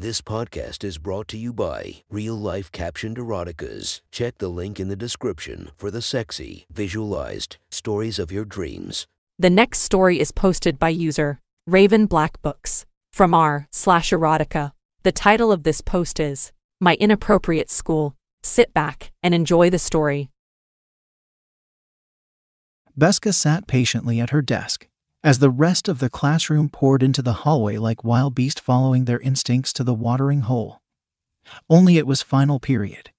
This podcast is brought to you by Real Life Captioned Eroticas. Check the link in the description for the sexy, visualized stories of your dreams. The next story is posted by user Raven Black Books from r slash erotica. The title of this post is My Inappropriate School. Sit back and enjoy the story. Beska sat patiently at her desk as the rest of the classroom poured into the hallway like wild beasts following their instincts to the watering hole. Only it was final period.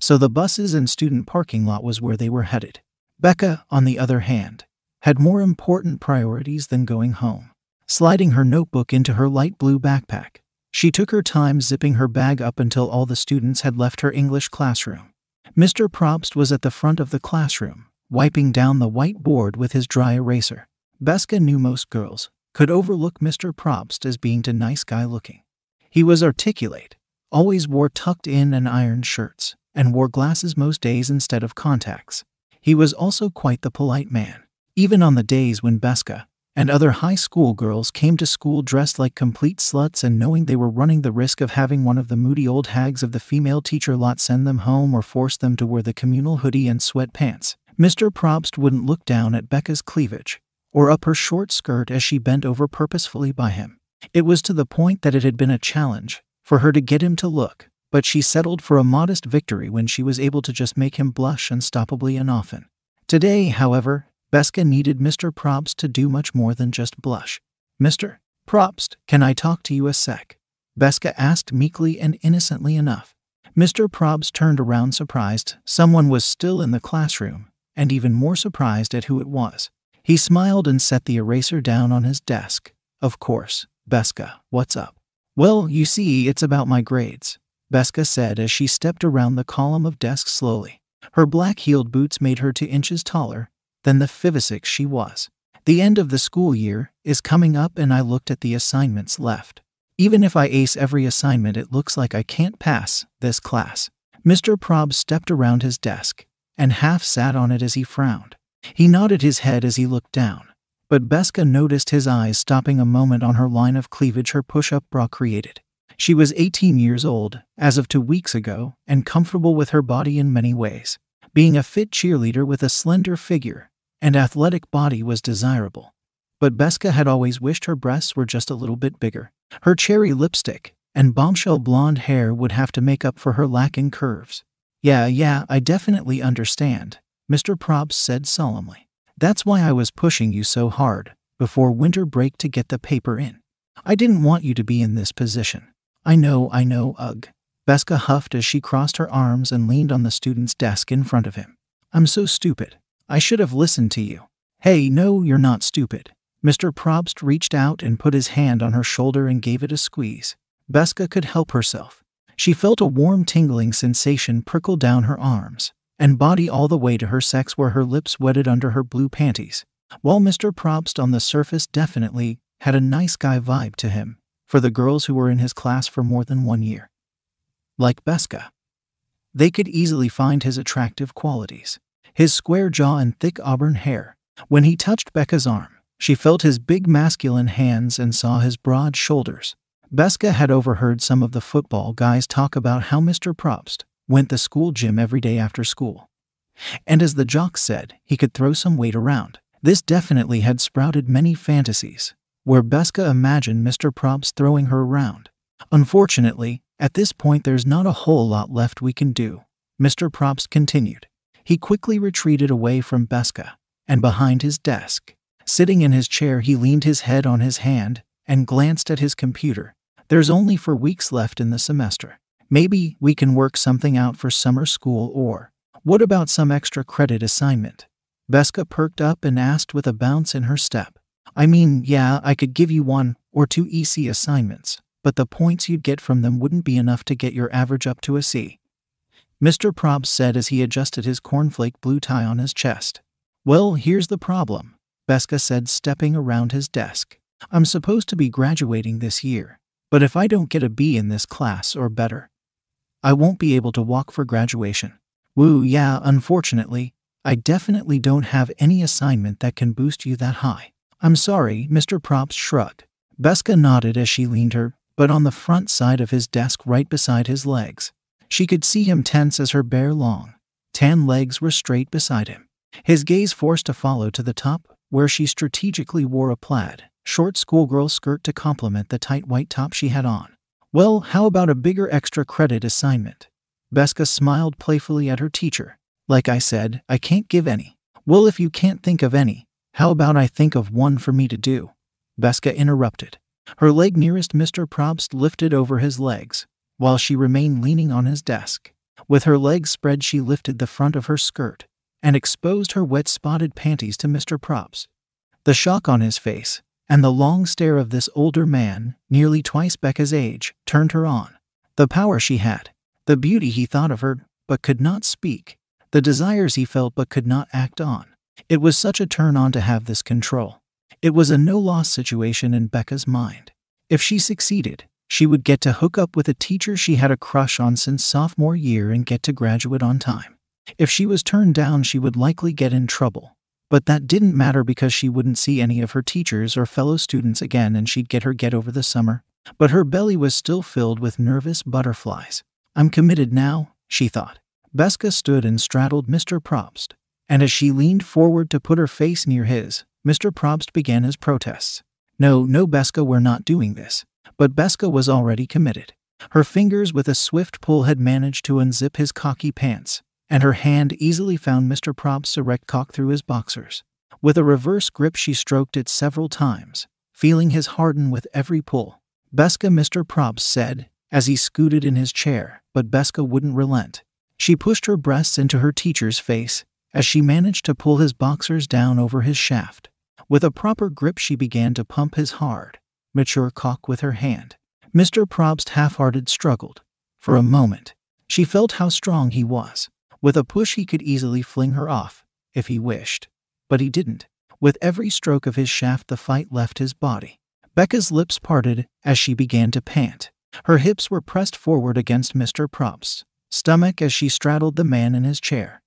So the buses and student parking lot was where they were headed. Becca, on the other hand, had more important priorities than going home. Sliding her notebook into her light blue backpack, she took her time zipping her bag up until all the students had left her English classroom. Mr. Probst was at the front of the classroom, wiping down the whiteboard with his dry eraser. Beska knew most girls could overlook Mr. Probst as being too nice guy looking. He was articulate, always wore tucked in and ironed shirts, and wore glasses most days instead of contacts. He was also quite the polite man, even on the days when Beska and other high school girls came to school dressed like complete sluts and knowing they were running the risk of having one of the moody old hags of the female teacher lot send them home or force them to wear the communal hoodie and sweatpants. Mr. Probst wouldn't look down at Becca's cleavage or up her short skirt as she bent over purposefully by him. It was to the point that it had been a challenge for her to get him to look, but she settled for a modest victory when she was able to just make him blush unstoppably and often. Today, however, Beska needed Mr. Probst to do much more than just blush. Mr. Probst, can I talk to you a sec? Beska asked meekly and innocently enough. Mr. Probst turned around surprised someone was still in the classroom, and even more surprised at who it was. He smiled and set the eraser down on his desk. Of course, Beska, what's up? Well, you see, it's about my grades, Beska said as she stepped around the column of desks slowly. Her black heeled boots made her two inches taller than the Fivisic she was. The end of the school year is coming up, and I looked at the assignments left. Even if I ace every assignment, it looks like I can't pass this class. Mr. Prob stepped around his desk and half sat on it as he frowned. He nodded his head as he looked down, but Beska noticed his eyes stopping a moment on her line of cleavage her push up bra created. She was 18 years old, as of two weeks ago, and comfortable with her body in many ways. Being a fit cheerleader with a slender figure and athletic body was desirable. But Beska had always wished her breasts were just a little bit bigger. Her cherry lipstick and bombshell blonde hair would have to make up for her lacking curves. Yeah, yeah, I definitely understand, Mr. Probst said solemnly. That's why I was pushing you so hard before winter break to get the paper in. I didn't want you to be in this position. I know, I know, ugh. Beska huffed as she crossed her arms and leaned on the student's desk in front of him. I'm so stupid. I should have listened to you. Hey, no, you're not stupid. Mr. Probst reached out and put his hand on her shoulder and gave it a squeeze. Beska could help herself. She felt a warm tingling sensation prickle down her arms and body all the way to her sex where her lips wetted under her blue panties. While Mr. Probst on the surface definitely had a nice guy vibe to him for the girls who were in his class for more than one year. Like Beska. They could easily find his attractive qualities his square jaw and thick auburn hair. When he touched Becca's arm, she felt his big masculine hands and saw his broad shoulders. Beska had overheard some of the football guys talk about how Mr. Probst went the school gym every day after school. And as the jock said, he could throw some weight around. This definitely had sprouted many fantasies, where Beska imagined Mr. Probst throwing her around. Unfortunately, at this point there's not a whole lot left we can do, Mr. Probst continued. He quickly retreated away from Beska and behind his desk. Sitting in his chair, he leaned his head on his hand and glanced at his computer. There's only four weeks left in the semester. Maybe we can work something out for summer school or what about some extra credit assignment? Beska perked up and asked with a bounce in her step. I mean, yeah, I could give you one or two EC assignments, but the points you'd get from them wouldn't be enough to get your average up to a C. Mr. Probst said as he adjusted his cornflake blue tie on his chest. Well, here's the problem, Beska said, stepping around his desk. I'm supposed to be graduating this year, but if I don't get a B in this class or better, I won't be able to walk for graduation. Woo, yeah, unfortunately, I definitely don't have any assignment that can boost you that high. I'm sorry, Mr. Probst shrugged. Beska nodded as she leaned her but on the front side of his desk right beside his legs. She could see him tense as her bare, long, tan legs were straight beside him. His gaze forced to follow to the top, where she strategically wore a plaid, short schoolgirl skirt to complement the tight white top she had on. Well, how about a bigger extra credit assignment? Beska smiled playfully at her teacher. Like I said, I can't give any. Well, if you can't think of any, how about I think of one for me to do? Beska interrupted. Her leg nearest Mr. Probst lifted over his legs, while she remained leaning on his desk. With her legs spread, she lifted the front of her skirt and exposed her wet spotted panties to Mr. Probst. The shock on his face and the long stare of this older man, nearly twice Becca's age, turned her on. The power she had, the beauty he thought of her but could not speak, the desires he felt but could not act on. It was such a turn on to have this control. It was a no loss situation in Becca's mind. If she succeeded, she would get to hook up with a teacher she had a crush on since sophomore year and get to graduate on time. If she was turned down, she would likely get in trouble. But that didn't matter because she wouldn't see any of her teachers or fellow students again and she'd get her get over the summer. But her belly was still filled with nervous butterflies. I'm committed now, she thought. Beska stood and straddled Mr. Probst. And as she leaned forward to put her face near his, Mr. Probst began his protests. No, no, Beska, we're not doing this. But Beska was already committed. Her fingers, with a swift pull, had managed to unzip his cocky pants, and her hand easily found Mr. Probst's erect cock through his boxers. With a reverse grip, she stroked it several times, feeling his harden with every pull. Beska, Mr. Probst said, as he scooted in his chair, but Beska wouldn't relent. She pushed her breasts into her teacher's face as she managed to pull his boxers down over his shaft. With a proper grip, she began to pump his hard, mature cock with her hand. Mr. Probst half hearted struggled. For a moment, she felt how strong he was. With a push, he could easily fling her off, if he wished. But he didn't. With every stroke of his shaft, the fight left his body. Becca's lips parted as she began to pant. Her hips were pressed forward against Mr. Probst's stomach as she straddled the man in his chair,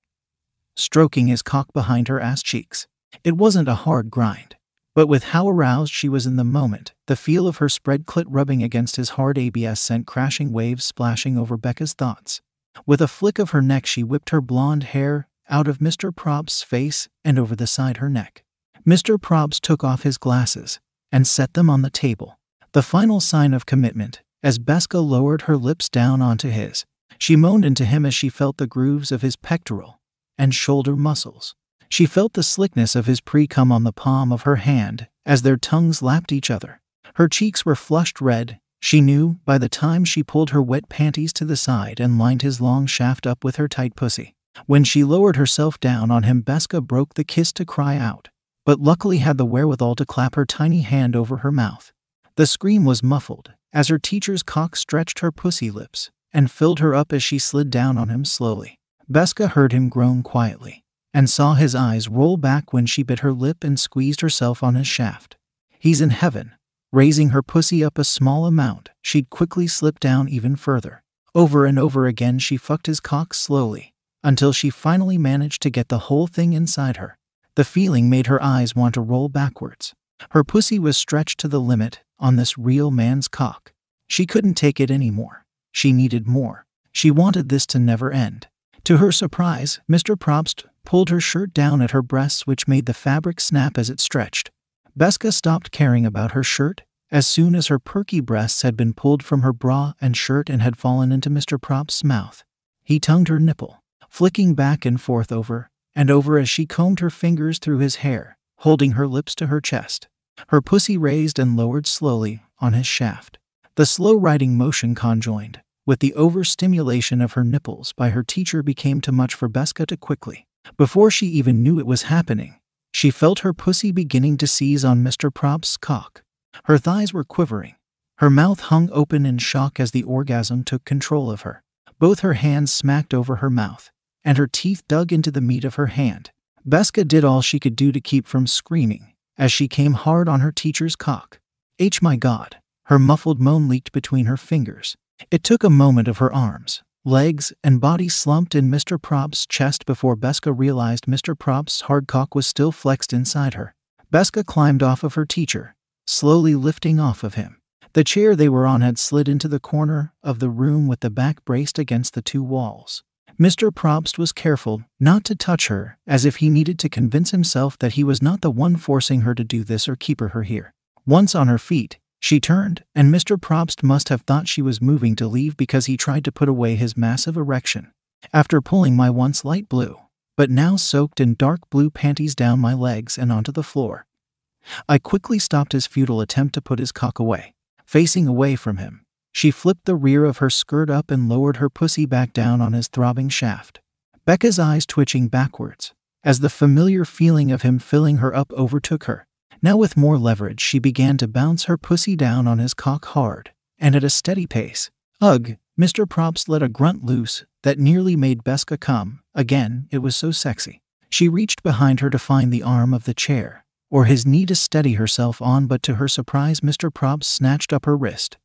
stroking his cock behind her ass cheeks. It wasn't a hard grind, but with how aroused she was in the moment, the feel of her spread clit rubbing against his hard ABS sent crashing waves splashing over Becca's thoughts. With a flick of her neck, she whipped her blonde hair out of Mr. Probst's face and over the side her neck. Mr. Probst took off his glasses and set them on the table. The final sign of commitment, as Beska lowered her lips down onto his. She moaned into him as she felt the grooves of his pectoral and shoulder muscles. She felt the slickness of his pre cum on the palm of her hand as their tongues lapped each other. Her cheeks were flushed red. She knew by the time she pulled her wet panties to the side and lined his long shaft up with her tight pussy. When she lowered herself down on him, Beska broke the kiss to cry out, but luckily had the wherewithal to clap her tiny hand over her mouth. The scream was muffled as her teacher's cock stretched her pussy lips and filled her up as she slid down on him slowly. Beska heard him groan quietly and saw his eyes roll back when she bit her lip and squeezed herself on his shaft. He's in heaven. Raising her pussy up a small amount, she'd quickly slip down even further. Over and over again, she fucked his cock slowly until she finally managed to get the whole thing inside her. The feeling made her eyes want to roll backwards. Her pussy was stretched to the limit on this real man's cock. She couldn't take it anymore. She needed more. She wanted this to never end. To her surprise, Mr. Probst pulled her shirt down at her breasts, which made the fabric snap as it stretched. Beska stopped caring about her shirt as soon as her perky breasts had been pulled from her bra and shirt and had fallen into Mr. Probst's mouth. He tongued her nipple, flicking back and forth over and over as she combed her fingers through his hair, holding her lips to her chest. Her pussy raised and lowered slowly on his shaft. The slow riding motion conjoined with the overstimulation of her nipples by her teacher became too much for Beska to quickly before she even knew it was happening, she felt her pussy beginning to seize on Mr. Probst's cock. Her thighs were quivering. Her mouth hung open in shock as the orgasm took control of her. Both her hands smacked over her mouth, and her teeth dug into the meat of her hand. Beska did all she could do to keep from screaming as she came hard on her teacher's cock. H my god, her muffled moan leaked between her fingers. It took a moment of her arms, legs, and body slumped in Mr. Probst's chest before Beska realized Mr. Probst's hard cock was still flexed inside her. Beska climbed off of her teacher, slowly lifting off of him. The chair they were on had slid into the corner of the room with the back braced against the two walls. Mr. Probst was careful not to touch her, as if he needed to convince himself that he was not the one forcing her to do this or keeping her here. Once on her feet, she turned, and Mr. Probst must have thought she was moving to leave because he tried to put away his massive erection. After pulling my once light blue, but now soaked in dark blue panties down my legs and onto the floor, I quickly stopped his futile attempt to put his cock away. Facing away from him, she flipped the rear of her skirt up and lowered her pussy back down on his throbbing shaft. Becca's eyes twitching backwards, as the familiar feeling of him filling her up overtook her. Now, with more leverage, she began to bounce her pussy down on his cock hard, and at a steady pace. Ugh, Mr. Probst let a grunt loose that nearly made Beska come. Again, it was so sexy. She reached behind her to find the arm of the chair, or his knee to steady herself on, but to her surprise, Mr. Probst snatched up her wrist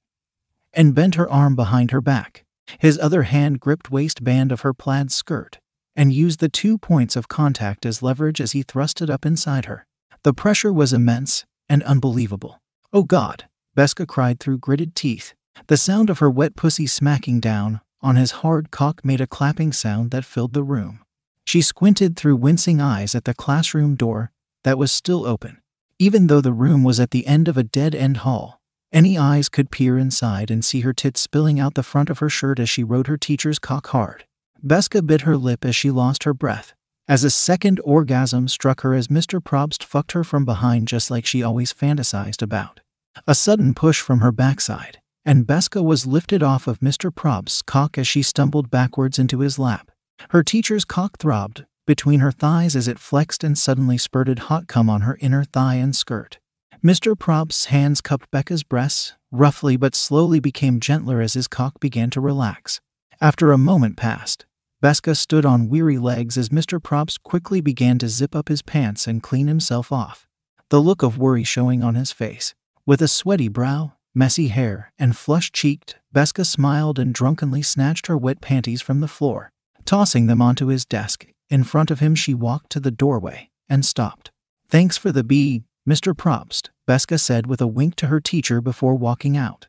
and bent her arm behind her back. His other hand gripped waistband of her plaid skirt and used the two points of contact as leverage as he thrust it up inside her. The pressure was immense and unbelievable. Oh God, Beska cried through gritted teeth. The sound of her wet pussy smacking down on his hard cock made a clapping sound that filled the room. She squinted through wincing eyes at the classroom door that was still open. Even though the room was at the end of a dead end hall, any eyes could peer inside and see her tits spilling out the front of her shirt as she rode her teacher's cock hard. Beska bit her lip as she lost her breath as a second orgasm struck her as Mr. Probst fucked her from behind just like she always fantasized about. A sudden push from her backside, and Beska was lifted off of Mr. Probst's cock as she stumbled backwards into his lap. Her teacher's cock throbbed between her thighs as it flexed and suddenly spurted hot cum on her inner thigh and skirt. Mr. Probst's hands cupped Becca's breasts, roughly but slowly became gentler as his cock began to relax. After a moment passed, Beska stood on weary legs as Mr. Probst quickly began to zip up his pants and clean himself off, the look of worry showing on his face. With a sweaty brow, messy hair, and flushed cheeked, Beska smiled and drunkenly snatched her wet panties from the floor. Tossing them onto his desk, in front of him she walked to the doorway and stopped. Thanks for the bee, Mr. Probst, Beska said with a wink to her teacher before walking out.